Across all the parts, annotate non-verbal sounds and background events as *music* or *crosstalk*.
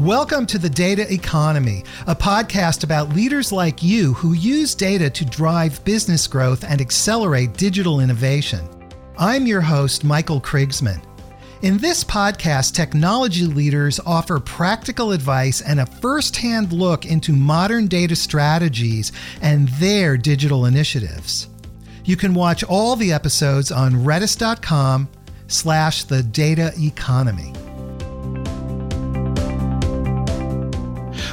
Welcome to the Data Economy, a podcast about leaders like you who use data to drive business growth and accelerate digital innovation. I'm your host, Michael Krigsman. In this podcast, technology leaders offer practical advice and a firsthand look into modern data strategies and their digital initiatives. You can watch all the episodes on redis.com slash the data economy.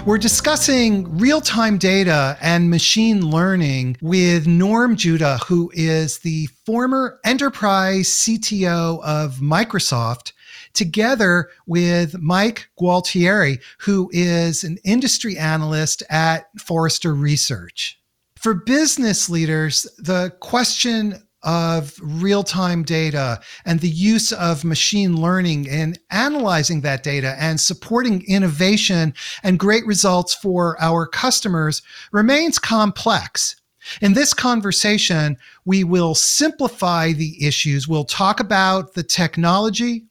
We're discussing real time data and machine learning with Norm Judah, who is the former enterprise CTO of Microsoft, together with Mike Gualtieri, who is an industry analyst at Forrester Research. For business leaders, the question of real time data and the use of machine learning in analyzing that data and supporting innovation and great results for our customers remains complex. In this conversation, we will simplify the issues. We'll talk about the technology,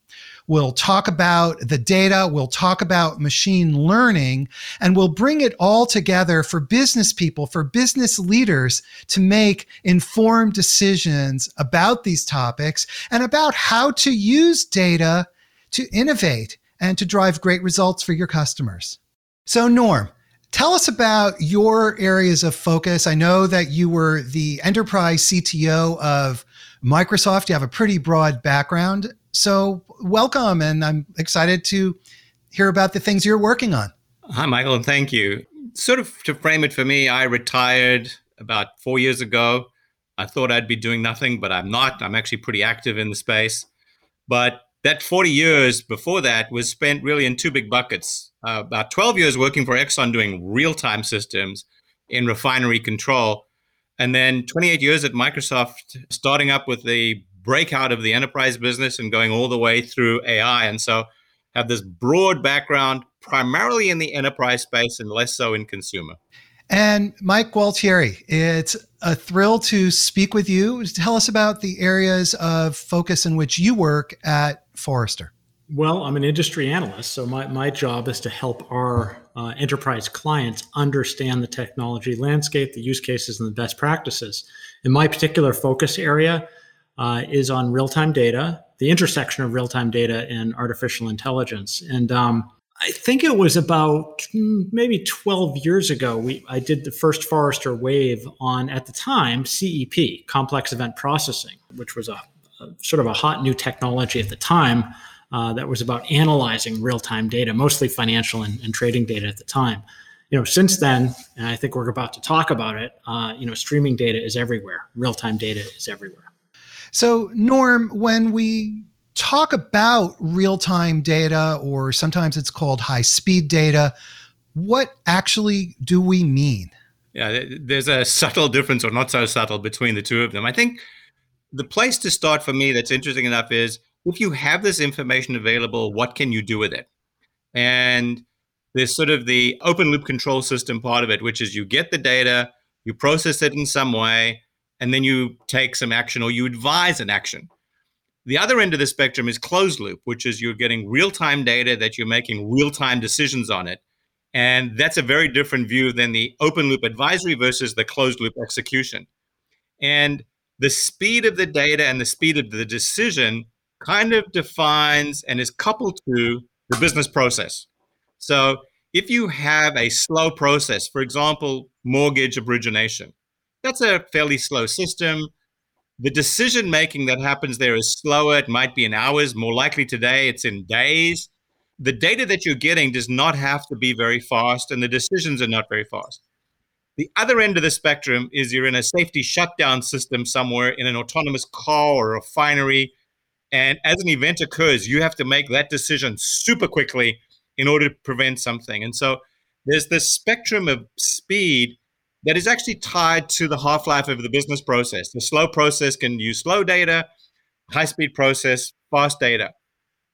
We'll talk about the data. We'll talk about machine learning and we'll bring it all together for business people, for business leaders to make informed decisions about these topics and about how to use data to innovate and to drive great results for your customers. So, Norm, Tell us about your areas of focus. I know that you were the enterprise CTO of Microsoft. You have a pretty broad background. So, welcome, and I'm excited to hear about the things you're working on. Hi, Michael, and thank you. Sort of to frame it for me, I retired about four years ago. I thought I'd be doing nothing, but I'm not. I'm actually pretty active in the space. But that 40 years before that was spent really in two big buckets. Uh, about 12 years working for Exxon doing real time systems in refinery control. And then 28 years at Microsoft, starting up with the breakout of the enterprise business and going all the way through AI. And so have this broad background primarily in the enterprise space and less so in consumer. And Mike Gualtieri, it's a thrill to speak with you. Tell us about the areas of focus in which you work at Forrester. Well, I'm an industry analyst, so my, my job is to help our uh, enterprise clients understand the technology landscape, the use cases, and the best practices. In my particular focus area, uh, is on real time data, the intersection of real time data and artificial intelligence. And um, I think it was about hmm, maybe 12 years ago, we, I did the first Forrester Wave on, at the time, CEP, complex event processing, which was a, a sort of a hot new technology at the time. Uh, that was about analyzing real-time data, mostly financial and, and, trading data at the time. You know, since then, and I think we're about to talk about it. Uh, you know, streaming data is everywhere. Real-time data is everywhere. So, Norm, when we talk about real time data, or sometimes it's called high speed data, what actually do we mean? Yeah, there's a subtle difference, or not so subtle, between the two of them. I think the place to start for me that's interesting enough is if you have this information available, what can you do with it? And there's sort of the open loop control system part of it, which is you get the data, you process it in some way, and then you take some action or you advise an action. The other end of the spectrum is closed loop, which is you're getting real time data that you're making real time decisions on it. And that's a very different view than the open loop advisory versus the closed loop execution. And the speed of the data and the speed of the decision kind of defines and is coupled to the business process. So if you have a slow process, for example, mortgage origination, that's a fairly slow system. The decision making that happens there is slower. It might be in hours. More likely today, it's in days. The data that you're getting does not have to be very fast, and the decisions are not very fast. The other end of the spectrum is you're in a safety shutdown system somewhere in an autonomous car or a refinery. And as an event occurs, you have to make that decision super quickly in order to prevent something. And so there's this spectrum of speed that is actually tied to the half life of the business process. The slow process can use slow data, high speed process, fast data.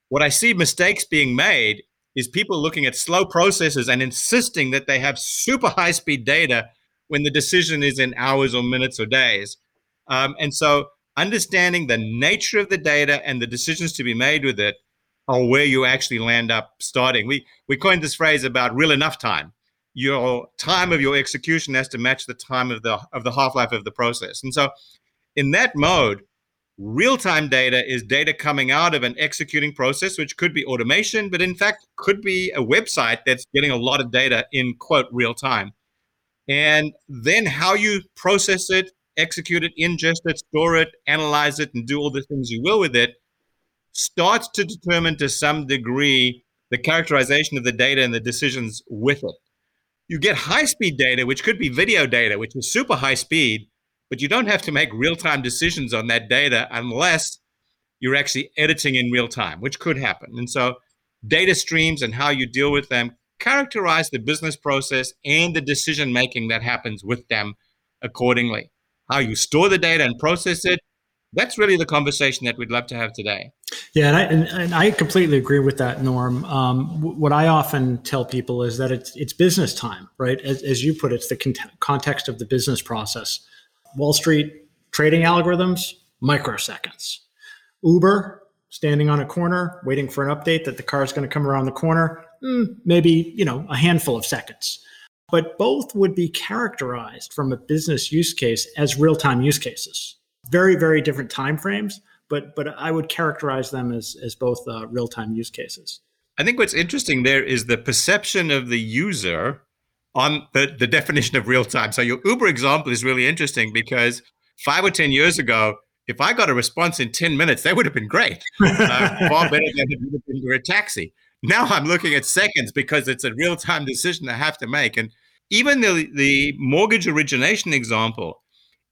What I see mistakes being made is people looking at slow processes and insisting that they have super high speed data when the decision is in hours or minutes or days. Um, and so, understanding the nature of the data and the decisions to be made with it are where you actually land up starting. We we coined this phrase about real enough time. Your time of your execution has to match the time of the of the half life of the process. And so, in that mode, real time data is data coming out of an executing process, which could be automation, but in fact could be a website that's getting a lot of data in quote real time. And then how you process it, execute it, ingest it, store it, analyze it, and do all the things you will with it starts to determine to some degree the characterization of the data and the decisions with it. You get high speed data, which could be video data, which is super high speed, but you don't have to make real time decisions on that data unless you're actually editing in real time, which could happen. And so, data streams and how you deal with them characterize the business process and the decision making that happens with them accordingly. How you store the data and process it that's really the conversation that we'd love to have today. Yeah, and I, and, and I completely agree with that, Norm. Um, w- what I often tell people is that it's it's business time, right? As, as you put it, it's the con- context of the business process. Wall Street trading algorithms, microseconds. Uber standing on a corner, waiting for an update that the car is going to come around the corner, mm, maybe you know a handful of seconds. But both would be characterized from a business use case as real time use cases very very different time frames but but i would characterize them as as both uh, real-time use cases. I think what's interesting there is the perception of the user on the, the definition of real time so your uber example is really interesting because five or ten years ago if i got a response in 10 minutes that would have been great. *laughs* Uh, far better than it would have been for a taxi. Now i'm looking at seconds because it's a real-time decision i have to make. And even the, the mortgage origination example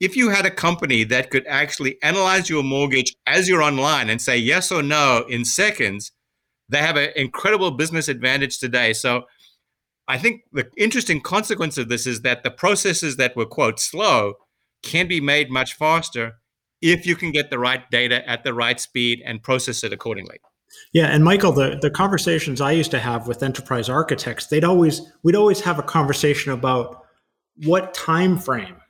if you had a company that could actually analyze your mortgage as you're online and say yes or no in seconds, they have an incredible business advantage today. So I think the interesting consequence of this is that the processes that were quote slow can be made much faster if you can get the right data at the right speed and process it accordingly. Yeah, and Michael, the, the conversations I used to have with enterprise architects, they'd always we'd always have a conversation about what time frame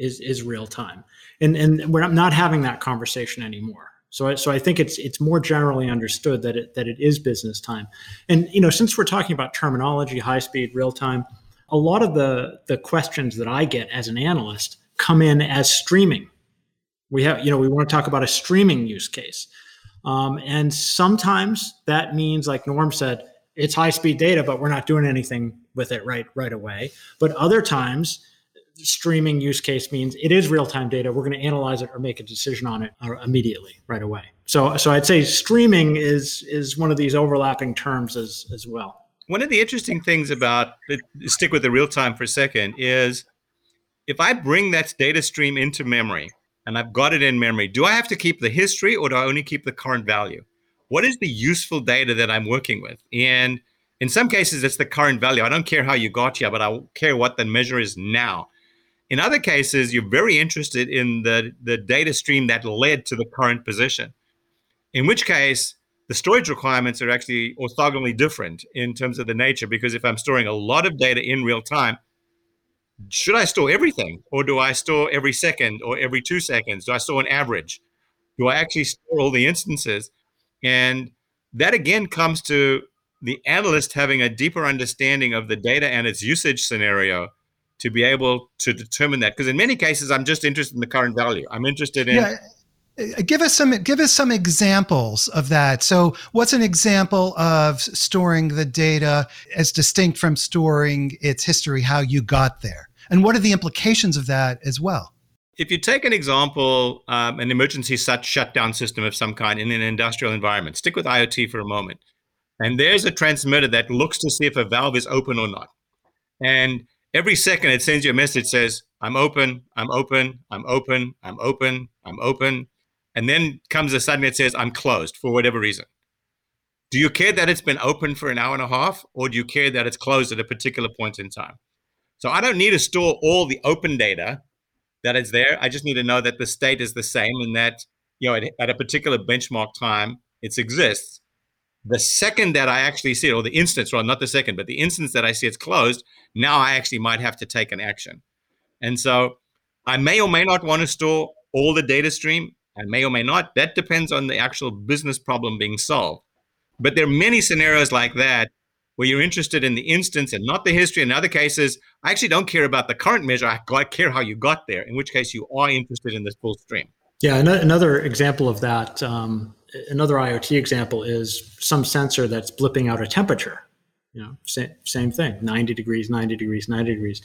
is is real time, and and we're not having that conversation anymore. So I, so I think it's it's more generally understood that it that it is business time, and you know since we're talking about terminology, high speed, real time, a lot of the the questions that I get as an analyst come in as streaming. We have you know we want to talk about a streaming use case, um, and sometimes that means like Norm said, it's high speed data, but we're not doing anything with it right right away. But other times streaming use case means it is real time data. We're going to analyze it or make a decision on it uh, immediately, right away. So, so I'd say streaming is is one of these overlapping terms as as well. One of the interesting things about stick with the real time for a second is if I bring that data stream into memory and I've got it in memory, do I have to keep the history or do I only keep the current value? What is the useful data that I'm working with? And in some cases, it's the current value. I don't care how you got here, but I care what the measure is now. In other cases, you're very interested in the, the data stream that led to the current position, in which case the storage requirements are actually orthogonally different in terms of the nature. Because if I'm storing a lot of data in real time, should I store everything or do I store every second or every two seconds? Do I store an average? Do I actually store all the instances? And that again comes to the analyst having a deeper understanding of the data and its usage scenario to be able to determine that because in many cases i'm just interested in the current value i'm interested in yeah. Uh, give us some give us some examples of that. So, what's an example of storing the data as distinct from storing its history, how you got there, and what are the implications of that as well? If you take an example, um, an emergency shut shutdown system of some kind in an industrial environment, stick with IoT for a moment, and there's a transmitter that looks to see if a valve is open or not, and every second it sends you a message says i'm open i'm open i'm open i'm open i'm open and then comes a sudden it says i'm closed for whatever reason. Do you care that it's been open for an hour and a half or do you care that it's closed at a particular point in time? So i don't need to store all the open data that is there. I just need to know that the state is the same and that you know at, at a particular benchmark time it exists the second that I actually see it, or the instance, well, not the second, but the instance that I see it's closed, now I actually might have to take an action. And so I may or may not want to store all the data stream. I may or may not. That depends on the actual business problem being solved. But there are many scenarios like that where you're interested in the instance and not the history. In other cases, I actually don't care about the current measure. I care how you got there, in which case you are interested in this full stream. Yeah, another example of that, um, another IoT example is some sensor that's blipping out a temperature. You know, same, same thing 90 degrees, 90 degrees, 90 degrees.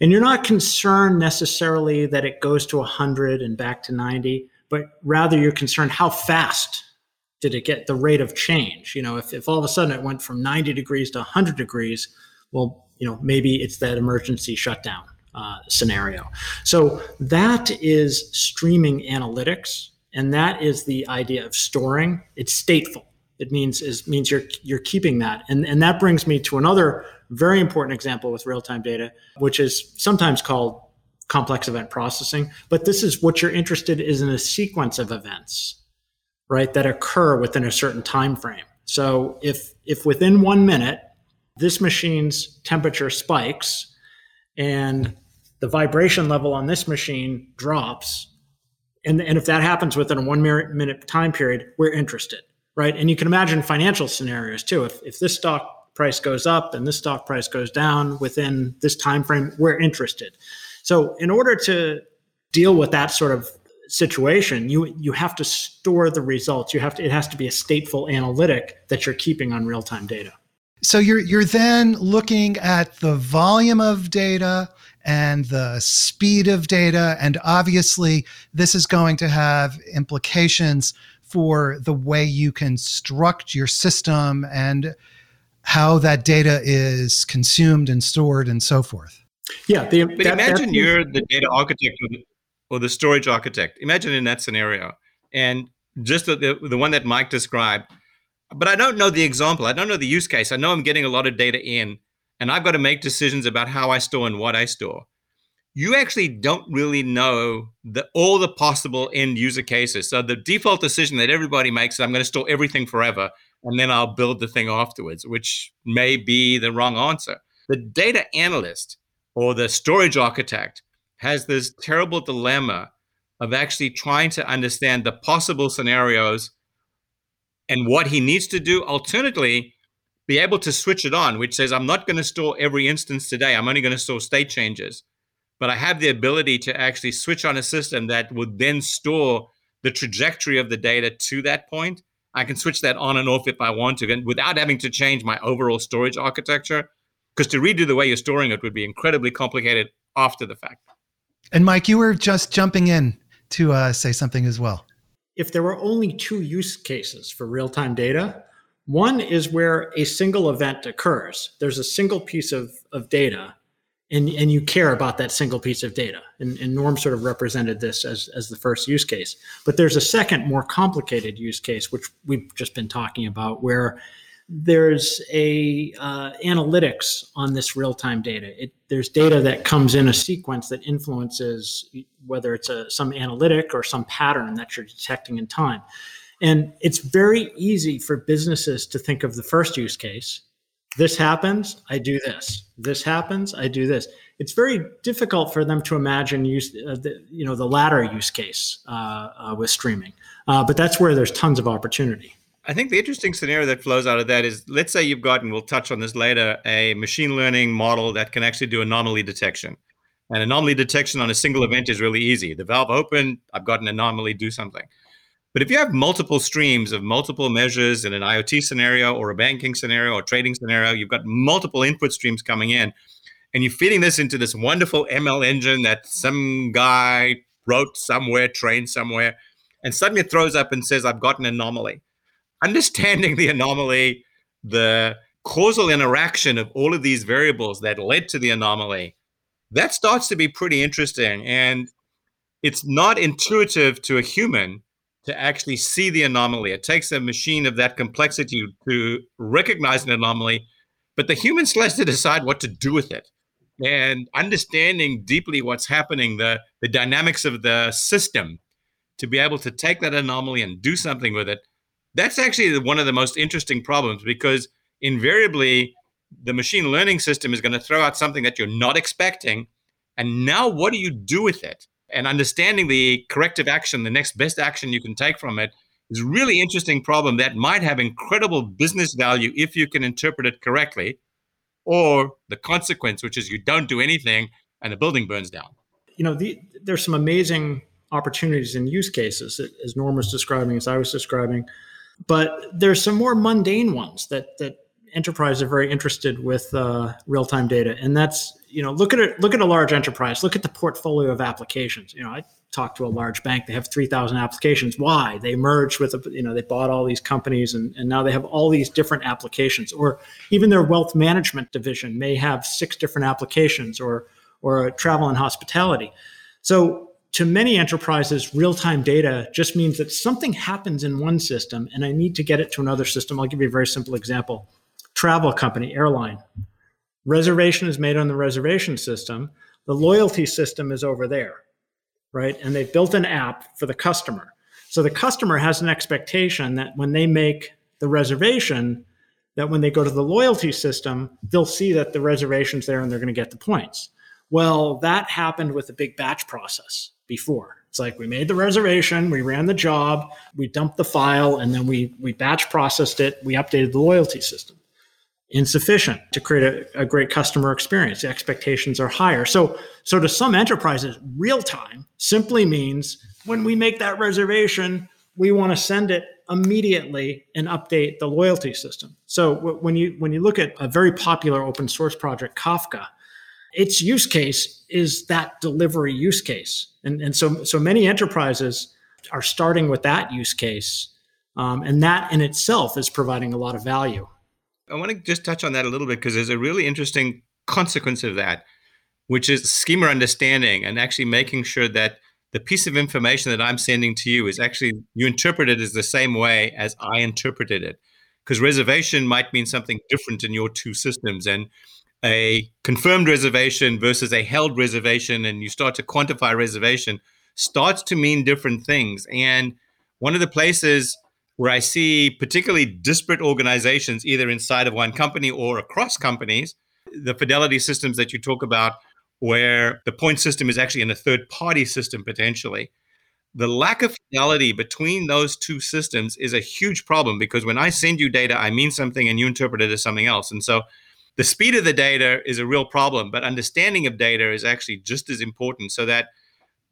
And you're not concerned necessarily that it goes to 100 and back to 90, but rather you're concerned how fast did it get the rate of change? You know, if, if all of a sudden it went from 90 degrees to 100 degrees, well, you know, maybe it's that emergency shutdown uh, scenario. So that is streaming analytics, and that is the idea of storing. It's stateful. It means is means you're you're keeping that, and and that brings me to another very important example with real time data, which is sometimes called complex event processing. But this is what you're interested is in a sequence of events right, that occur within a certain time frame. So if if within one minute this machine's temperature spikes and the vibration level on this machine drops, and, and if that happens within a one minute time period, we're interested, right? And you can imagine financial scenarios too. If if this stock price goes up and this stock price goes down within this time frame, we're interested. So in order to deal with that sort of situation you you have to store the results you have to it has to be a stateful analytic that you're keeping on real-time data so you're you're then looking at the volume of data and the speed of data and obviously this is going to have implications for the way you construct your system and how that data is consumed and stored and so forth yeah the, but that, imagine you're the data architect or the storage architect. Imagine in that scenario, and just the, the, the one that Mike described. But I don't know the example. I don't know the use case. I know I'm getting a lot of data in, and I've got to make decisions about how I store and what I store. You actually don't really know the, all the possible end user cases. So the default decision that everybody makes is I'm going to store everything forever, and then I'll build the thing afterwards, which may be the wrong answer. The data analyst or the storage architect has this terrible dilemma of actually trying to understand the possible scenarios and what he needs to do. Alternatively, be able to switch it on, which says, I'm not going to store every instance today. I'm only going to store state changes. But I have the ability to actually switch on a system that would then store the trajectory of the data to that point. I can switch that on and off if I want to, and without having to change my overall storage architecture. Because to redo the way you're storing it would be incredibly complicated after the fact. And Mike, you were just jumping in to uh, say something as well. If there were only two use cases for real time data, one is where a single event occurs. There's a single piece of, of data, and, and you care about that single piece of data. And, and Norm sort of represented this as, as the first use case. But there's a second, more complicated use case, which we've just been talking about, where there's a uh, analytics on this real-time data. It, there's data that comes in a sequence that influences whether it's a, some analytic or some pattern that you're detecting in time. And it's very easy for businesses to think of the first use case. This happens, I do this. This happens, I do this. It's very difficult for them to imagine use, uh, the, you know, the latter use case uh, uh with streaming. Uh, but that's where there's tons of opportunity. I think the interesting scenario that flows out of that is let's say you've got, and we'll touch on this later, a machine learning model that can actually do anomaly detection. And anomaly detection on a single event is really easy. The valve open, I've got an anomaly, do something. But if you have multiple streams of multiple measures in an IoT scenario or a banking scenario or trading scenario, you've got multiple input streams coming in, and you're feeding this into this wonderful ML engine that some guy wrote somewhere, trained somewhere, and suddenly it throws up and says, I've got an anomaly understanding the anomaly, the causal interaction of all of these variables that led to the anomaly, that starts to be pretty interesting. And it's not intuitive to a human to actually see the anomaly. It takes a machine of that complexity to recognize an anomaly, but the human still has to decide what to do with it. And understanding deeply what's happening, the, the dynamics of the system, to be able to take that anomaly and do something with it, that's actually one of the most interesting problems because invariably the machine learning system is going to throw out something that you're not expecting. And now what do you do with it? And understanding the corrective action, the next best action you can take from It's a really interesting problem that might have incredible business value if you can interpret it correctly, or the consequence, which is you don't do anything and the building burns down. You know, the, there's some amazing opportunities and use cases, as Norm was describing, as I was describing, but there's some more mundane ones that that enterprises are very interested with uh, real-time data, and that's you know look at it look at a large enterprise, look at the portfolio of applications. You know, I talked to a large bank; they have three thousand applications. Why? They merged with a, you know they bought all these companies, and and now they have all these different applications. Or even their wealth management division may have six different applications, or or travel and hospitality. So to many enterprises, real time data just means that something happens in one system and I need to get it to another system. I'll give you a very simple example travel company, airline. Reservation is made on the reservation system, the loyalty system is over there, right? And they've built an app for the customer. So the customer has an expectation that when they make the reservation, that when they go to the loyalty system, they'll see that the reservation's there and they're going to get the points. Well, that happened with the big batch process before. It's like we made the reservation, we ran the job, we dumped the file, and then we we batch processed it, we updated the loyalty system. Insufficient to create a, a great customer experience. The expectations are higher. So so to some enterprises, real time simply means when we make that reservation, we want to send it immediately and update the loyalty system. So when you when you look at a very popular open source project, Kafka, its use case is that delivery use case. And, and so, so many enterprises are starting with that use case. Um, and that in itself is providing a lot of value. I want to just touch on that a little bit because there's a really interesting consequence of that, which is schema understanding and actually making sure that the piece of information that I'm sending to you is actually you interpret it as the same way as I interpreted it. Because reservation might mean something different in your two systems. And a confirmed reservation versus a held reservation and you start to quantify reservation starts to mean different things and one of the places where i see particularly disparate organizations either inside of one company or across companies the fidelity systems that you talk about where the point system is actually in a third party system potentially the lack of fidelity between those two systems is a huge problem because when i send you data i mean something and you interpret it as something else and so the speed of the data is a real problem, but understanding of data is actually just as important. So that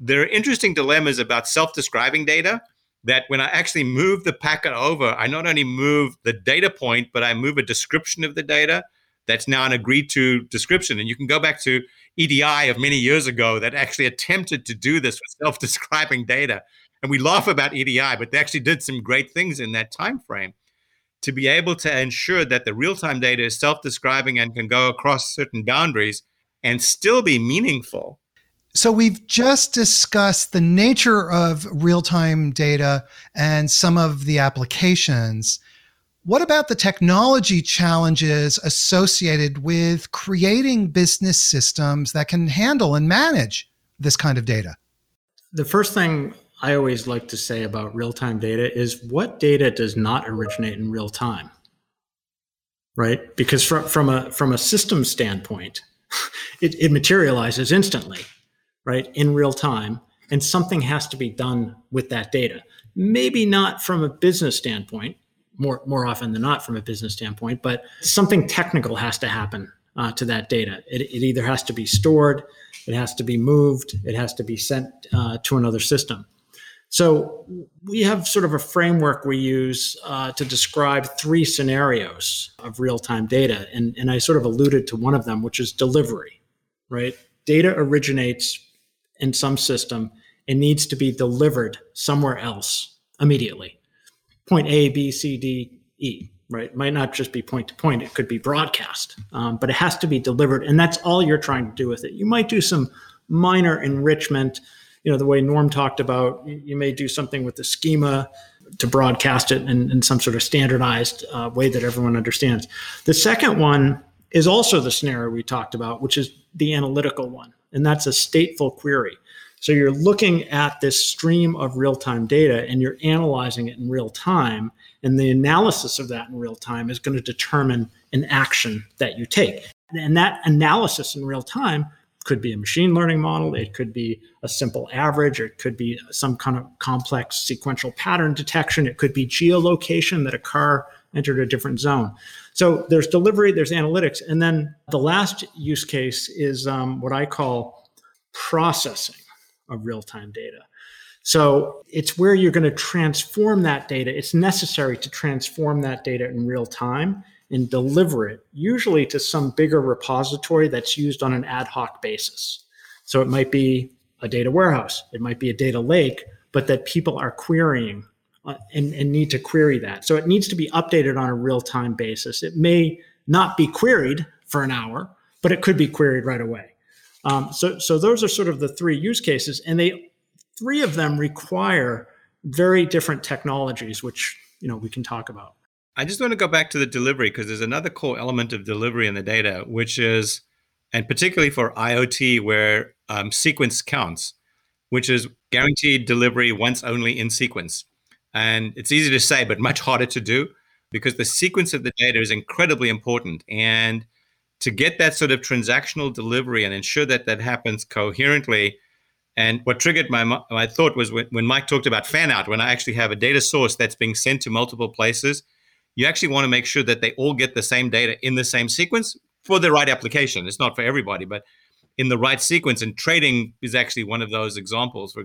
there are interesting dilemmas about self describing data. That when I actually move the packet over, I not only move the data point, but I move a description of the data that's now an agreed to description. And you can go back to EDI of many years ago that actually attempted to do this with self describing data. And we laugh about EDI, but they actually did some great things in that time frame to be able to ensure that the real time data is self describing and can go across certain boundaries and still be meaningful. So, we've just discussed the nature of real time data and some of the applications. What about the technology challenges associated with creating business systems that can handle and manage this kind of data? The first thing I always like to say about real time data is what data does not originate in real time? Right? Because from, from a from a system standpoint, *laughs* it, it materializes instantly, right? In real time. And something has to be done with that data. Maybe not from a business standpoint, more more often than not from a business standpoint, but something technical has to happen uh, to that data. It, it, either has to be stored, it has to be moved, it has to be sent uh, to another system. So we have sort of a framework we use uh, to describe three scenarios of real-time data, and, and I sort of alluded to one of them, which is delivery. Right, data originates in some system it needs to be delivered somewhere else immediately. Point A, B, C, D, E. Right, might not just be point to point; it could be broadcast, um, but it has to be delivered, and that's all you're trying to do with it. You might do some minor enrichment you know the way norm talked about you may do something with the schema to broadcast it in, in some sort of standardized uh, way that everyone understands the second one is also the scenario we talked about which is the analytical one and that's a stateful query. So you're looking at this stream of real-time data and you're analyzing it in real time and the analysis of that in real time is going to determine an action that you take. And that analysis in real time could be a machine learning model, it could be a simple average, it could be some kind of complex sequential pattern detection, it could be geolocation that a car entered a different zone. So there's delivery, there's analytics, and then the last use case is um, what I call processing of real time data. So it's where you're going to transform that data. It's necessary to transform that data in real time and deliver it, usually to some bigger repository that's used on an ad hoc basis. So it might be a data warehouse, it might be a data lake, but that people are querying uh, and, and need to query that. So it needs to be updated on a real time basis. It may not be queried for an hour, but it could be queried right away. Um, so, so those are sort of the three use cases, and they three of them require very different technologies, which you know we can talk about. I just want to go back to the delivery because there's another core element of delivery in the data, which is, and particularly for IoT, where um, sequence counts, which is guaranteed delivery once only in sequence. And it's easy to say, but much harder to do because the sequence of the data is incredibly important. And to get that sort of transactional delivery and ensure that that happens coherently. And what triggered my my thought was when, when Mike talked about fan out, when I actually have a data source that's being sent to multiple places, you actually want to make sure that they all get the same data in the same sequence for the right application. It's not for everybody, but in the right sequence. And trading is actually one of those examples.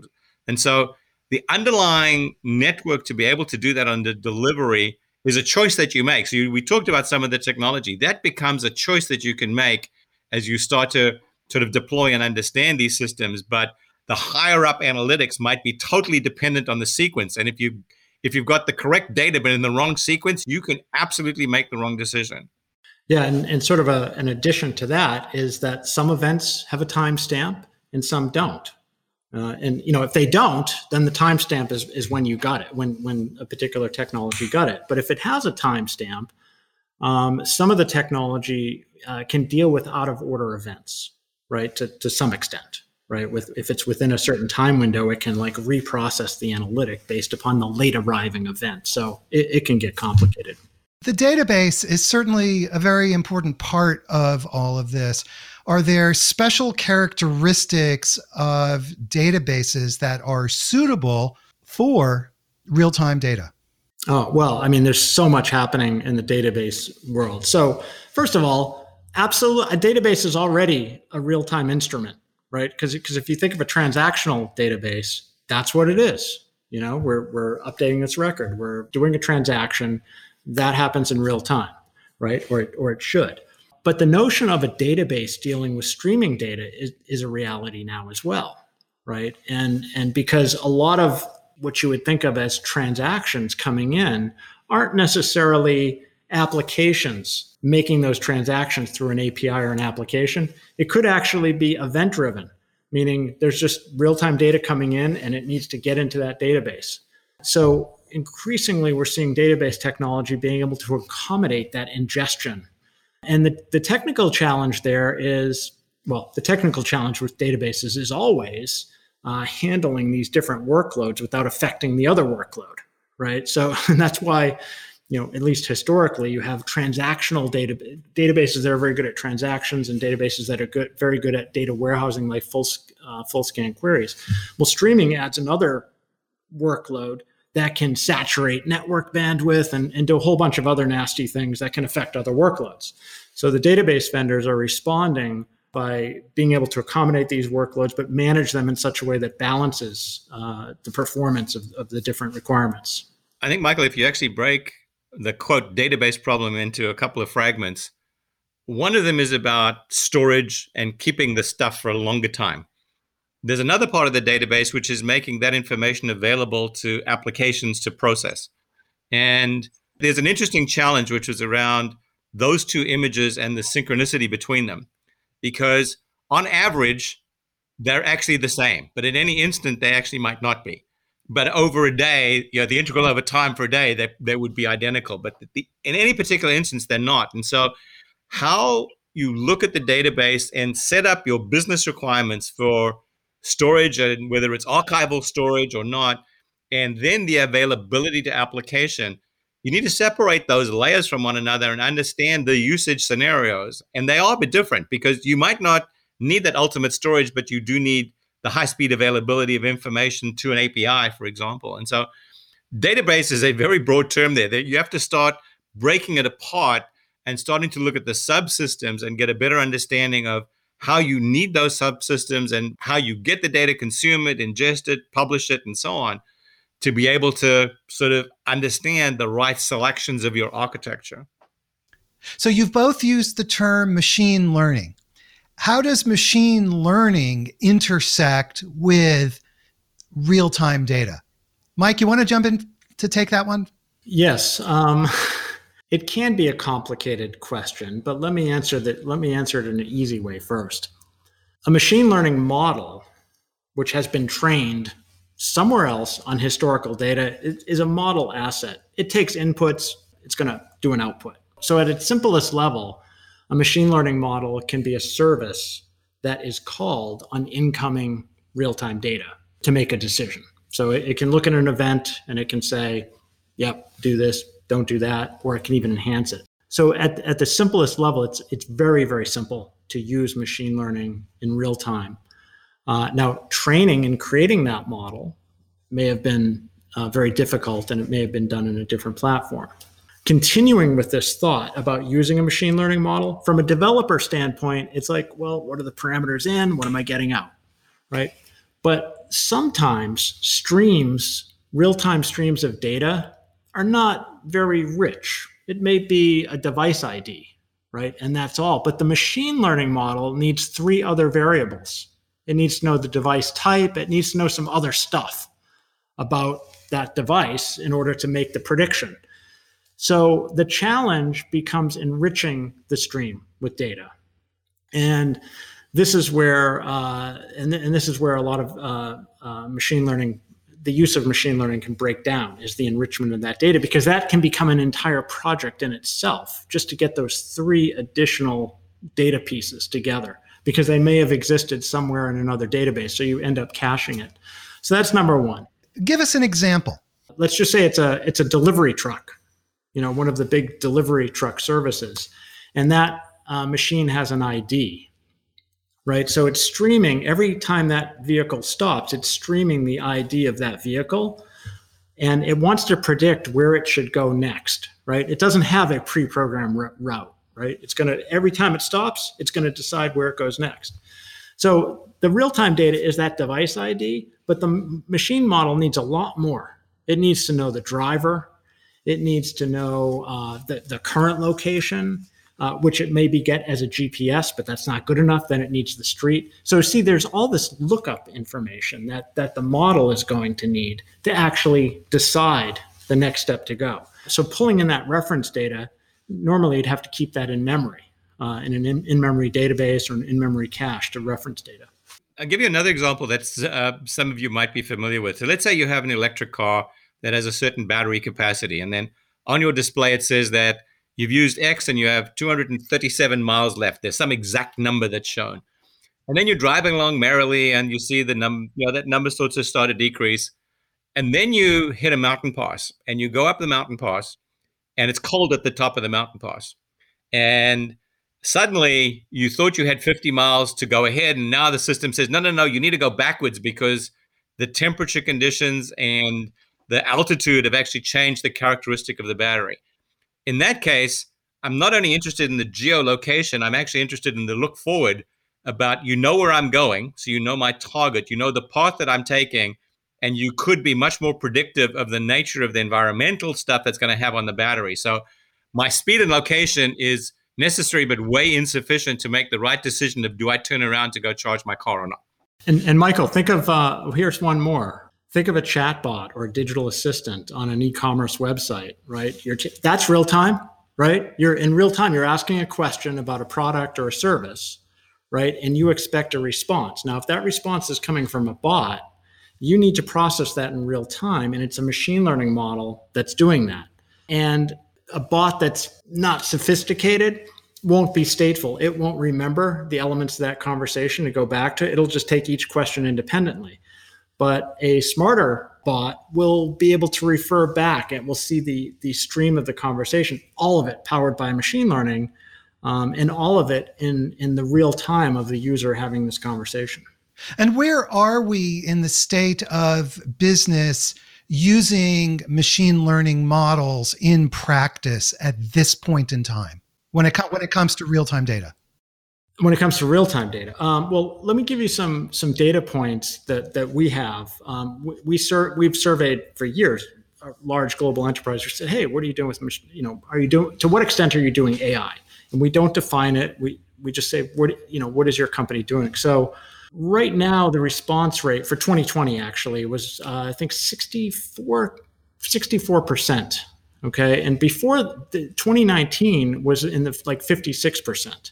And so the underlying network to be able to do that under delivery is a choice that you make. So you, we talked about some of the technology that becomes a choice that you can make as you start to sort of deploy and understand these systems. But the higher up analytics might be totally dependent on the sequence. And if you if you've got the correct data but in the wrong sequence, you can absolutely make the wrong decision. Yeah, and, and sort of a, an addition to that is that some events have a timestamp and some don't. Uh, and you know, if they don't, then the timestamp is, is when you got it, when when a particular technology got it. But if it has a timestamp, um, some of the technology uh, can deal with out of order events, right? To to some extent, right? With if it's within a certain time window, it can like reprocess the analytic based upon the late arriving event. So it, it can get complicated. The database is certainly a very important part of all of this. Are there special characteristics of databases that are suitable for real time data? Oh, well, I mean, there's so much happening in the database world. So, first of all, absolutely, a database is already a real time instrument, right? Because if you think of a transactional database, that's what it is. You know, we're, we're updating this record, we're doing a transaction that happens in real time, right? Or, or it should. But the notion of a database dealing with streaming data is, is a reality now as well, right? And and because a lot of what you would think of as transactions coming in aren't necessarily applications making those transactions through an API or an application. It could actually be event driven, meaning there's just real time data coming in and it needs to get into that database. So increasingly, we're seeing database technology being able to accommodate that ingestion and the, the technical challenge there is well, the technical challenge with databases is always uh, handling these different workloads without affecting the other workload, right? So *laughs* that's why, you know, at least historically, you have transactional data databases that are very good at transactions and databases that are good, very good at data warehousing, like full uh, full scan queries. Well, streaming adds another workload that can saturate network bandwidth and, and do a whole bunch of other nasty things that can affect other workloads. So the database vendors are responding by being able to accommodate these workloads, but manage them in such a way that balances uh, the performance of, of the different requirements. I think, Michael, if you actually break the quote database problem into a couple of fragments, one of them is about storage and keeping the stuff for a longer time. There's another part of the database which is making that information available to applications to process. And there's an interesting challenge which is around those two images and the synchronicity between them. Because on average, they're actually the same, but at any instant, they actually might not be. But over a day, you know, the integral over time for a day, they, they would be identical. But the, in any particular instance, they're not. And so, how you look at the database and set up your business requirements for storage and whether it's archival storage or not, and then the availability to application, you need to separate those layers from one another and understand the usage scenarios. And they all be different because you might not need that ultimate storage, but you do need the high speed availability of information to an API, for example. And so, database is a very broad term there that you have to start breaking it apart and starting to look at the subsystems and get a better understanding of how you need those subsystems and how you get the data, consume it, ingest it, publish it, and so on to be able to sort of understand the right selections of your architecture. So you've both used the term machine learning. How does machine learning intersect with real time data? Mike, you want to jump in to take that one? Yes. Um, *laughs* it can be a complicated question, but let me answer that. Let me answer it in an easy way first. A machine learning model, which has been trained somewhere else on historical data, is a model asset. It takes inputs, it's going to do an output. So, at its simplest level, a machine learning model can be a service that is called on incoming real time data to make a decision. So, it, it can look at an event and it can say, yep, do this, don't do that, or it can even enhance it. So, at, at the simplest level, it's, it's very, very simple to use machine learning in real time. Uh, now, training and creating that model may have been uh, very difficult and it may have been done in a different platform. Continuing with this thought about using a machine learning model, from a developer standpoint, it's like, well, what are the parameters in? What am I getting out? Right. But sometimes streams, real time streams of data, are not very rich. It may be a device ID, right? And that's all. But the machine learning model needs three other variables it needs to know the device type. It needs to know some other stuff about that device in order to make the prediction. So the challenge becomes enriching the stream with data. And this is where, uh, and, th- and, this is where a lot of uh, uh, machine learning, the use of machine learning can break down is the enrichment of that data, because that can become an entire project in itself just to get those three additional data pieces together because they may have existed somewhere in another database. So you end up caching it. So that's number one. Give us an example. Let's just say it's a it's a delivery truck, you know, one of the big delivery truck services, and that uh, machine has an ID, right? So it's streaming every time that vehicle stops. It's streaming the ID of that vehicle, and it wants to predict where it should go next, right? It doesn't have a pre-programmed route right? It's going to, every time it stops, it's going to decide where it goes next. So the real time data is that device ID, but the machine model needs a lot more. It needs to know the driver, it needs to know uh, the, the current location. Uh, which it maybe get as a GPS, but that's not good enough. Then it needs the street. So see, there's all this lookup information that that the model is going to need to actually decide the next step to go. So pulling in that reference data normally you'd have to keep that in memory uh, in an in memory database or an in memory cache to reference data. I'll give you another example that uh, some of you might be familiar with. So let's say you have an electric car that has a certain battery capacity, and then on your display it says that you've used X and you have 237 miles left. There's some exact number that's shown. And then you're driving along merrily and you see the number, you know, that number starts to start to decrease. And then you hit a mountain pass and you go up the mountain pass and it's cold at the top of the mountain pass. And suddenly you thought you had 50 miles to go ahead, and now the system says, no, no, no, you need to go backwards because the temperature conditions and the altitude have actually changed the characteristic of the battery. In that case, I'm not only interested in the geolocation, I'm actually interested in the look forward about you know where I'm going, so you know my target, you know the path that I'm taking, and you could be much more predictive of the nature of the environmental stuff that's going to have on the battery. So my speed and location is necessary but way insufficient to make the right decision of do I turn around to go charge my car or not. And, and Michael, think of uh, here's one more. Think of a chatbot or a digital assistant on an e-commerce website, right? T- that's real time, right? You're in real time. You're asking a question about a product or a service, right? And you expect a response. Now, if that response is coming from a bot, you need to process that in real time. And it's a machine learning model that's doing that. And a bot that's not sophisticated won't be stateful. It won't remember the elements of that conversation to go back to. It'll just take each question independently. But a smarter bot will be able to refer back and we'll see the, the stream of the conversation, all of it powered by machine learning, um, and all of it in in the real time of the user having this conversation. And where are we in the state of business using machine learning models in practice at this point in time when it, when it comes to real time data? When it comes to real time data, um, well, let me give you some some data points that that we have. Um, we, we sur- we've surveyed for years large global enterprises said, "Hey, what are you doing with machine you know? Are you doing to what extent are you doing AI?" And we don't define it. We we just say, "What you know? What is your company doing?" So Right now, the response rate for 2020 actually was, uh, I think, 64, 64%. Okay. And before the 2019 was in the like 56%.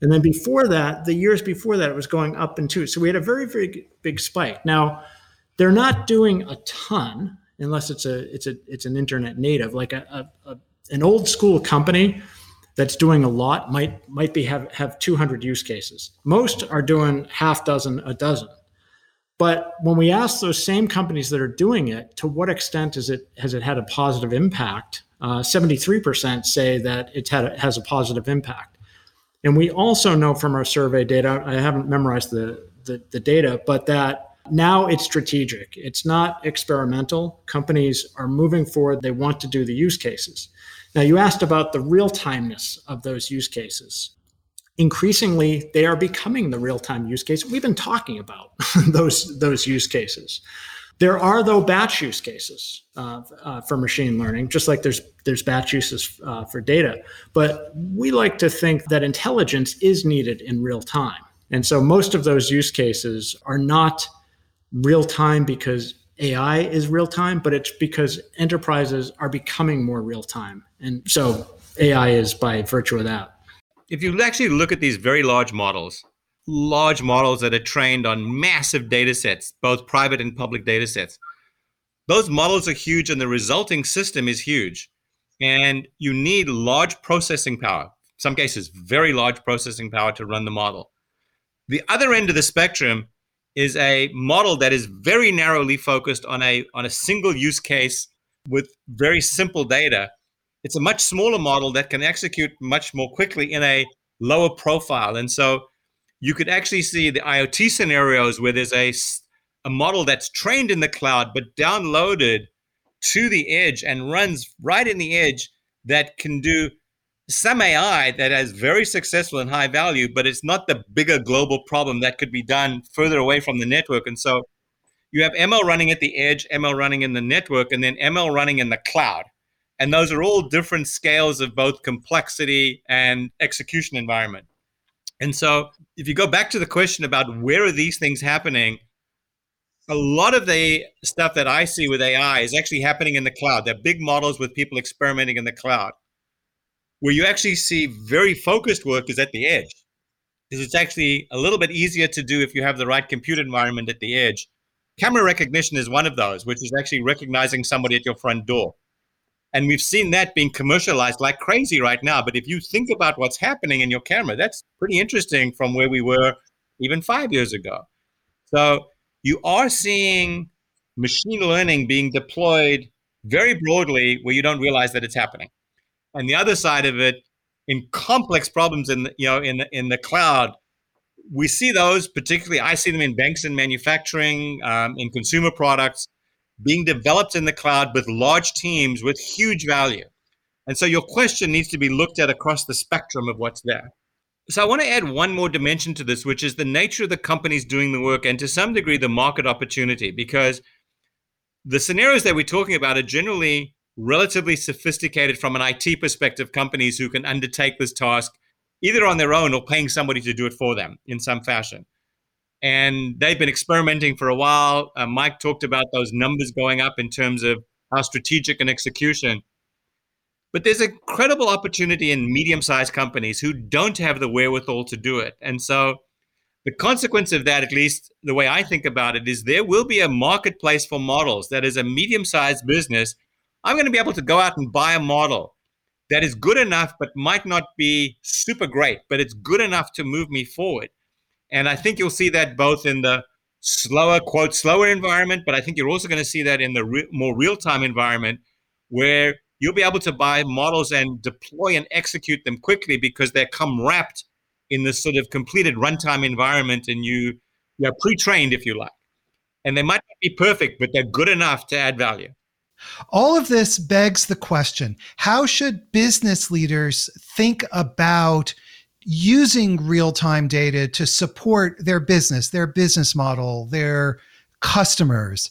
And then before that, the years before that, it was going up and two. So we had a very, very big spike. Now, they're not doing a ton unless it's a it's a it's an internet native, like a, a, a an old school company that's doing a lot might might be have have 200 use cases. Most are doing half dozen, a dozen. But when we ask those same companies that are doing it, to what extent is it has it had a positive impact? Uh, 73% say that it had a, has a positive impact. And we also know from our survey data, I haven't memorized the, the, the data, but that now it's strategic. It's not experimental. Companies are moving forward. They want to do the use cases. Now, you asked about the real timeness of those use cases. Increasingly, they are becoming the real time use case. We've been talking about *laughs* those, those use cases. There are, though, batch use cases uh, uh, for machine learning, just like there's there's batch uses uh, for data. But we like to think that intelligence is needed in real time, and so most of those use cases are not real time because AI is real time, but it's because enterprises are becoming more real time. And so AI is by virtue of that. If you actually look at these very large models, large models that are trained on massive data sets, both private and public data sets, those models are huge and the resulting system is huge. And you need large processing power, in some cases, very large processing power to run the model. The other end of the spectrum is a model that is very narrowly focused on a on a single use case with very simple data. It's a much smaller model that can execute much more quickly in a lower profile. And so you could actually see the IoT scenarios where there's a, a model that's trained in the cloud but downloaded to the edge and runs right in the edge that can do some AI that is very successful and high value, but it's not the bigger global problem that could be done further away from the network. And so you have ML running at the edge, ML running in the network, and then ML running in the cloud. And those are all different scales of both complexity and execution environment. And so if you go back to the question about where are these things happening, a lot of the stuff that I see with AI is actually happening in the cloud. They're big models with people experimenting in the cloud where you actually see very focused work is at the edge. Because it's actually a little bit easier to do if you have the right compute environment at the edge. Camera recognition is one of those, which is actually recognizing somebody at your front door. And we've seen that being commercialized like crazy right now. But if you think about what's happening in your camera, that's pretty interesting from where we were even five years ago. So you are seeing machine learning being deployed very broadly where you don't realize that it's happening and the other side of it in complex problems in the, you know in the, in the cloud we see those particularly i see them in banks and manufacturing um, in consumer products being developed in the cloud with large teams with huge value and so your question needs to be looked at across the spectrum of what's there so i want to add one more dimension to this which is the nature of the companies doing the work and to some degree the market opportunity because the scenarios that we're talking about are generally relatively sophisticated from an IT perspective companies who can undertake this task either on their own or paying somebody to do it for them in some fashion. And they've been experimenting for a while. Uh, Mike talked about those numbers going up in terms of how strategic and execution. But there's a credible opportunity in medium sized companies who don't have the wherewithal to do it. And so the consequence of that, at least the way I think about it, is there will be a marketplace for models that is a medium sized business I'm going to be able to go out and buy a model that is good enough, but might not be super great, but it's good enough to move me forward. And I think you'll see that both in the slower, quote, slower environment, but I think you're also going to see that in the re- more real time environment where you'll be able to buy models and deploy and execute them quickly because they come wrapped in this sort of completed runtime environment and you you're pre-trained if you like. And they might not be perfect but they're good enough to add value. All of this begs the question how should business leaders think about using real-time data to support their business their business model their customers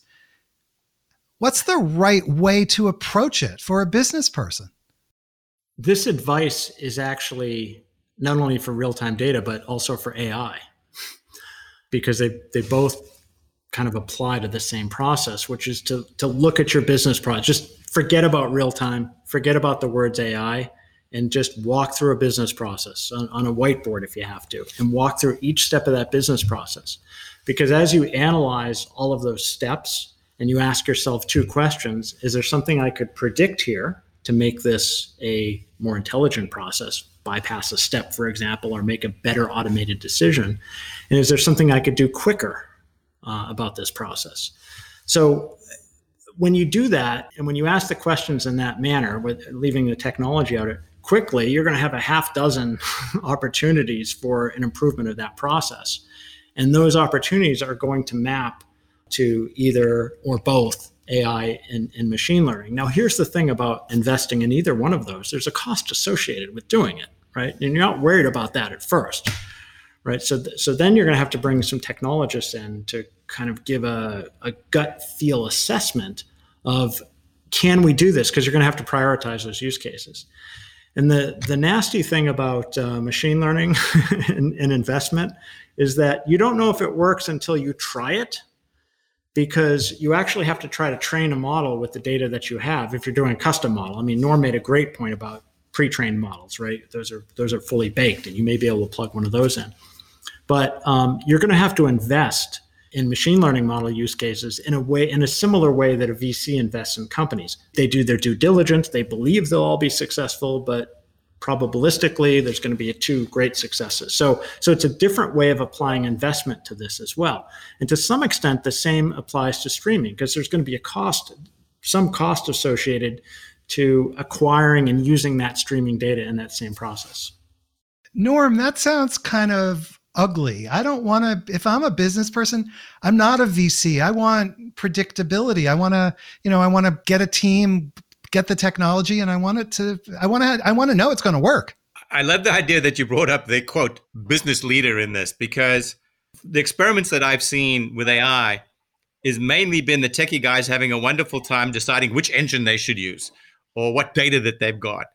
what's the right way to approach it for a business person? This advice is actually not only for real time data, but also for AI, because they, they both kind of apply to the same process, which is to, to look at your business process. Just forget about real time, forget about the words AI, and just walk through a business process on, on a whiteboard if you have to, and walk through each step of that business process. Because as you analyze all of those steps, and you ask yourself two questions Is there something I could predict here to make this a more intelligent process, bypass a step, for example, or make a better automated decision? And is there something I could do quicker uh, about this process? So, when you do that, and when you ask the questions in that manner, with leaving the technology out of quickly, you're going to have a half dozen *laughs* opportunities for an improvement of that process. And those opportunities are going to map to either or both AI and, and, machine learning. Now, here's the thing about investing in either one of those there's a cost associated with doing it, right? And you're not worried about that at first, right? So, th- so then you're going to have to bring some technologists in to kind of give a, a gut feel assessment of can we do this? Because you're going to have to prioritize those use cases. And the, the nasty thing about uh, machine learning *laughs* and, and investment is that you don't know if it works until you try it because you actually have to try to train a model with the data that you have if you're doing a custom model. I mean, Norm made a great point about pre-trained models, right? Those are those are fully baked, and you may be able to plug one of those in. But um, you're going to have to invest in machine learning model use cases in a way in a similar way that a VC invests in companies. They do their due diligence, they believe they'll all be successful, but probabilistically there's going to be two great successes. So so it's a different way of applying investment to this as well. And to some extent the same applies to streaming because there's going to be a cost some cost associated to acquiring and using that streaming data in that same process. Norm that sounds kind of ugly i don't want to if i'm a business person i'm not a vc i want predictability i want to you know i want to get a team get the technology and I want it to I want to I want to know it's going to work. I love the idea that you brought up the quote business leader in this because the experiments that I've seen with AI is mainly been the techie guys having a wonderful time deciding which engine they should use or what data that they've got.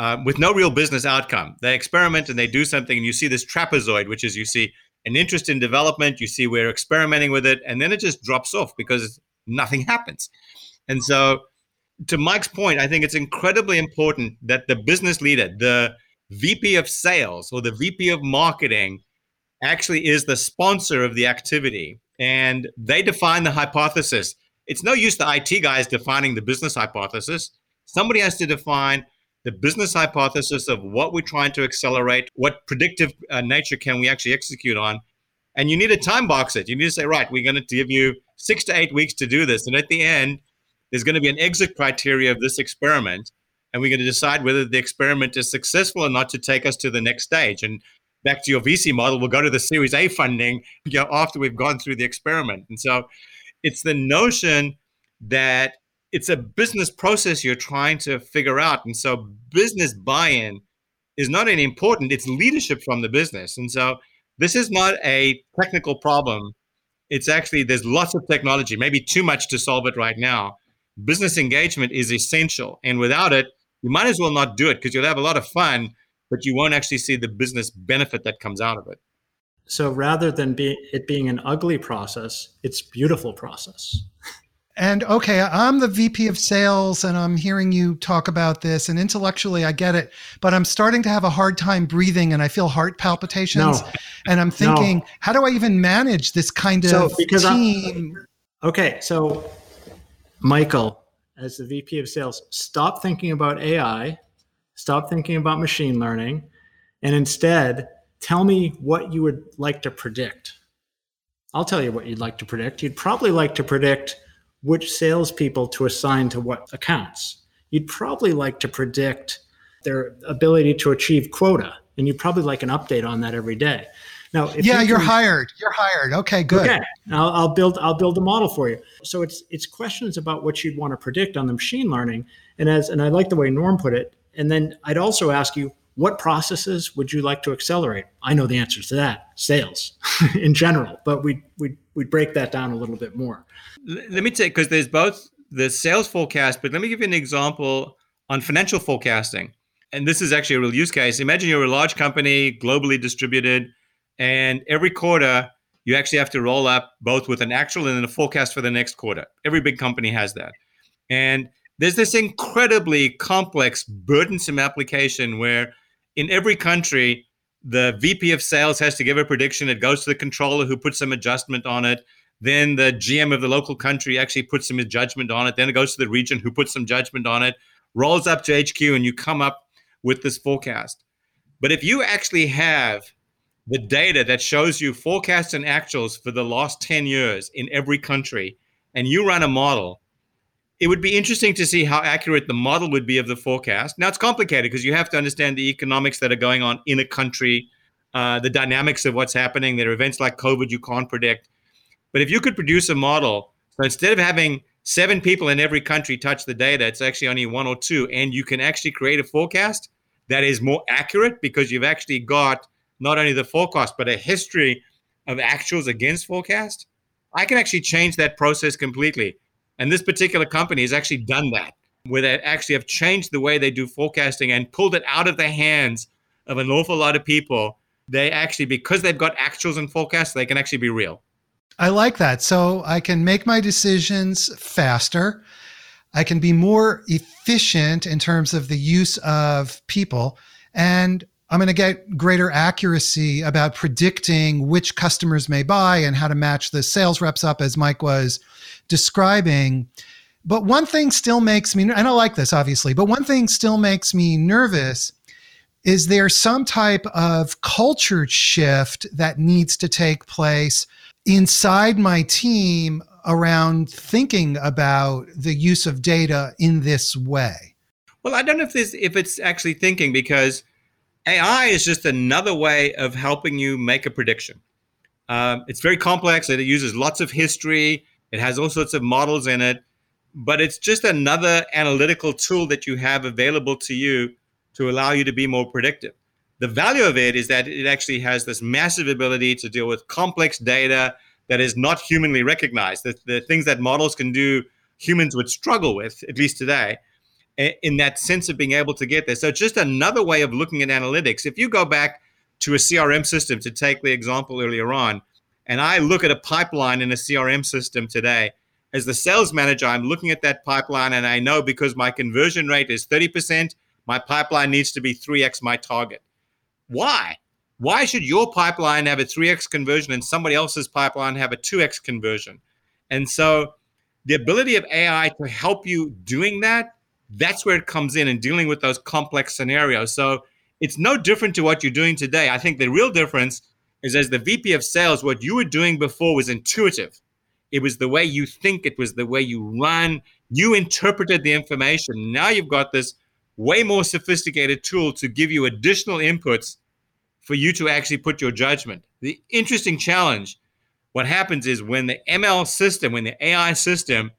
Uh, with no real business outcome. They experiment and they do something, and you see this trapezoid, which is you see an interest in development, you see we're experimenting with it, and then it just drops off because nothing *laughs* happens. And so to Mike's point, I think it's incredibly important that the business leader, the VP of sales or the VP of marketing, actually is the sponsor of the activity and they define the hypothesis. It's no use the IT guys defining the business hypothesis. Somebody has to define the business hypothesis of what we're trying to accelerate, what predictive uh, nature can we actually execute on. And you need to time box it. You need to say, right, we're going to give you six to eight weeks to do this. And at the end, there's going to be an exit criteria of this experiment, and we're going to decide whether the experiment is successful or not to take us to the next stage. And back to your VC model, we'll go to the Series A funding you know, after we've gone through the experiment. And so it's the notion that it's a business process you're trying to figure out. And so business buy in is not only important, it's leadership from the business. And so this is not a technical problem. It's actually, there's lots of technology, maybe too much to solve it right now business engagement is essential. And without it, you might as well not do it because you'll have a lot of fun, but you won't actually see the business benefit that comes out of it. So rather than be, it being an ugly process, it's beautiful process. *laughs* And okay, I'm the VP of sales and I'm hearing you talk about this and intellectually I get it, but I'm starting to have a hard time breathing and I feel heart palpitations. No. And I'm thinking, no. how do I even manage this kind of so because team? I'm, okay, so Michael, as the VP of sales, stop thinking about AI, stop thinking about machine learning, and instead tell me what you would like to predict. I'll tell you what you'd like to predict. You'd probably like to predict which salespeople to assign to what accounts. you'd probably like to predict their ability to achieve quota. And you'd probably like an update on that every day. Now, yeah, you are hired. You're hired. Okay, good. Okay, I'll, I'll, build. I'll build a model for you. So it's it's questions about what you'd want to predict on the machine learning, and as and I like the way Norm put it. And then I'd also ask you, what processes would you like to accelerate? I know the answers to that. Sales, *laughs* in general, but we we we break that down a little bit more. Let me take because there's both the sales forecast, but let me give you an example on financial forecasting. And this is actually a real use case. Imagine you're a large company, globally distributed and every quarter, you actually have to roll up both with an actual and then a forecast for the next quarter. Every big company has that. And there's this incredibly complex, burdensome application where in every country, the VP of sales has to give a prediction. It goes to the controller who puts some adjustment on it. Then the GM of the local country actually puts some judgment on it. Then it goes to the region who puts some judgment on it, rolls up to HQ, and you come up with this forecast. But if you actually have the data that shows you forecasts and actuals for the last 10 years in every country, and you run a model, it would be interesting to see how accurate the model would be of the forecast. Now, it's complicated because you have to understand the economics that are going on in a country, uh, the dynamics of what's happening. There are events like COVID you can't predict. But if you could produce a model, so instead of having seven people in every country touch the data, it's actually only one or two, and you can actually create a forecast that is more accurate because you've actually got not only the forecast, but a history of actuals against forecast, I can actually change that process completely. And this particular company has actually done that, where they actually have changed the way they do forecasting and pulled it out of the hands of an awful lot of people. They actually, because they've got actuals and forecasts, they can actually be real. I like that. So I can make my decisions faster. I can be more efficient in terms of the use of people. And I'm going to get greater accuracy about predicting which customers may buy and how to match the sales reps up, as Mike was describing. But one thing still makes me, and I like this obviously, but one thing still makes me nervous is there some type of culture shift that needs to take place inside my team around thinking about the use of data in this way? Well, I don't know if this if it's actually thinking because AI is just another way of helping you make a prediction. Um, it's very complex. It uses lots of history. It has all sorts of models in it, but it's just another analytical tool that you have available to you to allow you to be more predictive. The value of it is that it actually has this massive ability to deal with complex data that is not humanly recognized. The, the things that models can do, humans would struggle with, at least today in that sense of being able to get there. So just another way of looking at analytics. If you go back to a CRM system to take the example earlier on, and I look at a pipeline in a CRM system today, as the sales manager, I'm looking at that pipeline and I know because my conversion rate is 30%, my pipeline needs to be 3x my target. Why? Why should your pipeline have a 3x conversion and somebody else's pipeline have a 2x conversion? And so the ability of AI to help you doing that that's where it comes in and dealing with those complex scenarios. So it's no different to what you're doing today. I think the real difference is as the VP of sales, what you were doing before was intuitive. It was the way you think, it was the way you run. You interpreted the information. Now you've got this way more sophisticated tool to give you additional inputs for you to actually put your judgment. The interesting challenge what happens is when the ML system, when the AI system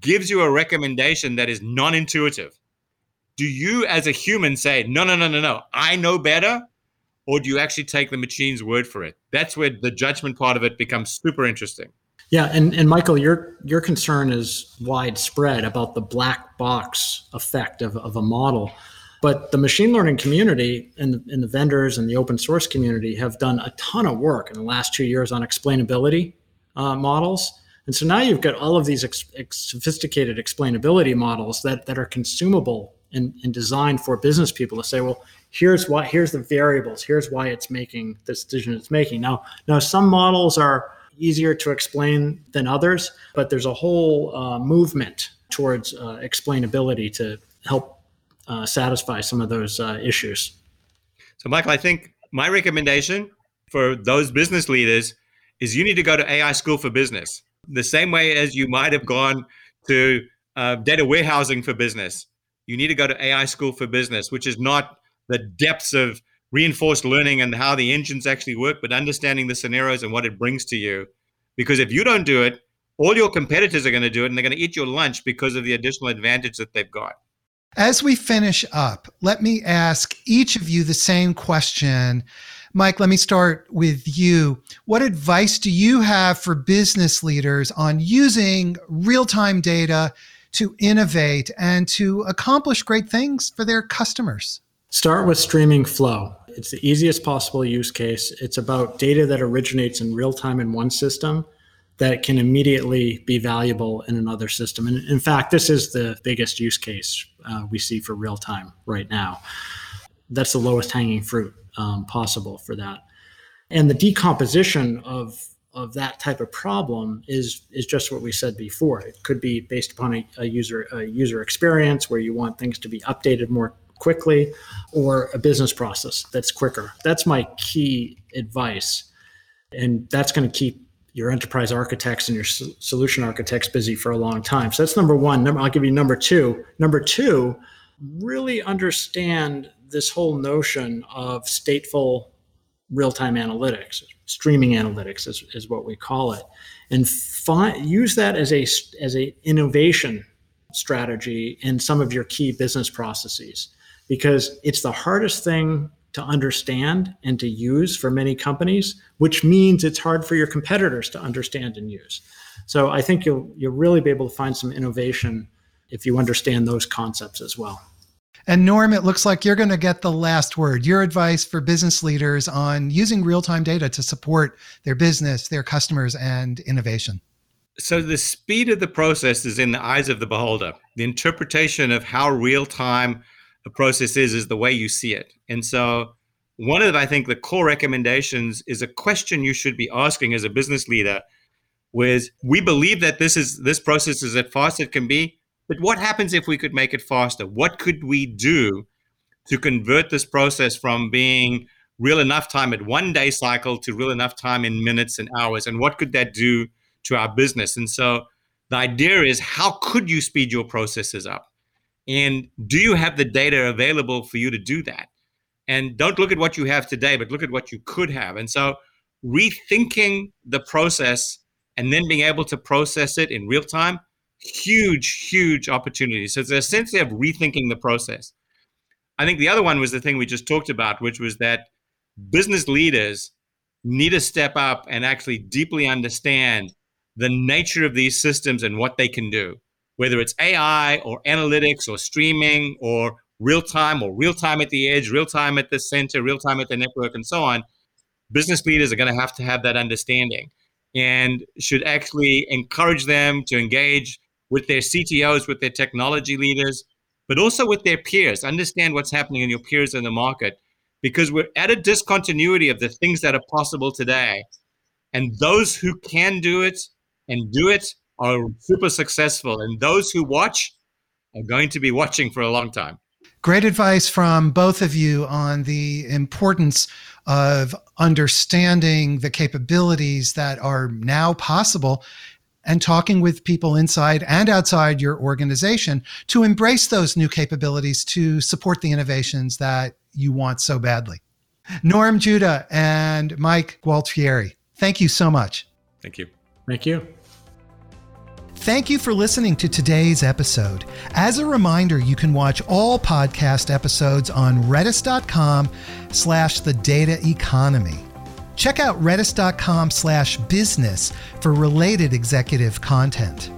gives you a recommendation that is non intuitive, do you as a human say, no, no, no, no, no, I know better? Or do you actually take the machine's word for it? That's where the judgment part of it becomes super interesting. Yeah, and, and Michael, your your concern is widespread about the black box effect of, of a model. But the machine learning community and the, and the vendors and the open source community have done a ton of work in the last two years on explainability uh, models and so now you've got all of these ex- ex- sophisticated explainability models that, that are consumable and, and designed for business people to say, well, here's what here's the variables, here's why it's making this decision it's making. Now, now some models are easier to explain than others, but there's a whole uh, movement towards uh, explainability to help uh, satisfy some of those uh, issues. So, Michael, I think my recommendation for those business leaders is you need to go to AI School for Business the same way as you might have gone to uh, data warehousing for business. you need to go to AI School for Business, which is not the depths of reinforced learning and how the engines actually work, but understanding the scenarios and what it brings to you. Because if you don't do it, all your competitors are going to do it and they're going to eat your lunch because of the additional advantage that they've got. As we finish up, let me ask each of you the same question. Mike, let me start with you. What advice do you have for business leaders on using real time data to innovate and to accomplish great things for their customers? Start with streaming flow. It's the easiest possible use case. It's about data that originates in real time in one system that can immediately be valuable in another system. And in fact, this is the biggest use case uh, we see for real time right now. That's the lowest hanging fruit um, possible for that. And the decomposition of of that type of problem is is just what we said before. It could be based upon a, a user a user experience where you want things to be updated more quickly, or a business process that's quicker. That's my key advice, and that's going to keep your enterprise architects and your solution architects busy for a long time. So that's number one. Number, I'll give you number two. Number two, really understand this whole notion of stateful real-time analytics, streaming analytics is, is what we call it, and use that as a as a innovation strategy in some of your key business processes because it's the hardest thing to understand and to use for many companies, which means it's hard for your competitors to understand and use. So I think you'll you'll really be able to find some innovation if you understand those concepts as well. And Norm, it looks like you're going to get the last word. Your advice for business leaders on using real-time data to support their business, their customers, and innovation. So the speed of the process is in the eyes of the beholder. The interpretation of how real-time a process is is the way you see it. And so one of I think the core recommendations is a question you should be asking as a business leader was we believe that this is this process is as fast as it can be, but what happens if we could make it faster? What could we do to convert this process from being real enough time at one day cycle to real enough time in minutes and hours? And what could that do to our business? And so the idea is how could you speed your processes up? And do you have the data available for you to do that? And don't look at what you have today, but look at what you could have. And so rethinking the process and then being able to process it in real time, huge, huge opportunity. So it's essentially of rethinking the process. I think the other one was the thing we just talked about, which was that business leaders need to step up and actually deeply understand the nature of these systems and what they can do whether it's AI or analytics or streaming or real time or real time at the edge, real time at the center, real time at the network, and so on, business leaders are going to have to have that understanding and should actually encourage them to engage with their CTOs, with their technology leaders, but also with their peers. Understand what's happening in your peers in the market because we're at a discontinuity of the things that are possible today. And those who can do it and do it are super successful. And those who watch are going to be watching for a long time. Great advice from both of you on the importance of understanding the capabilities that are now possible and talking with people inside and outside your organization to embrace those new capabilities to support the innovations that you want so badly. Norm Judah and Mike Gualtieri, thank you so much. Thank you. Thank you. Thank you for listening to today's episode. As a reminder, you can watch all podcast episodes on redis.com slash the data economy. Check out redis.com slash business for related executive content.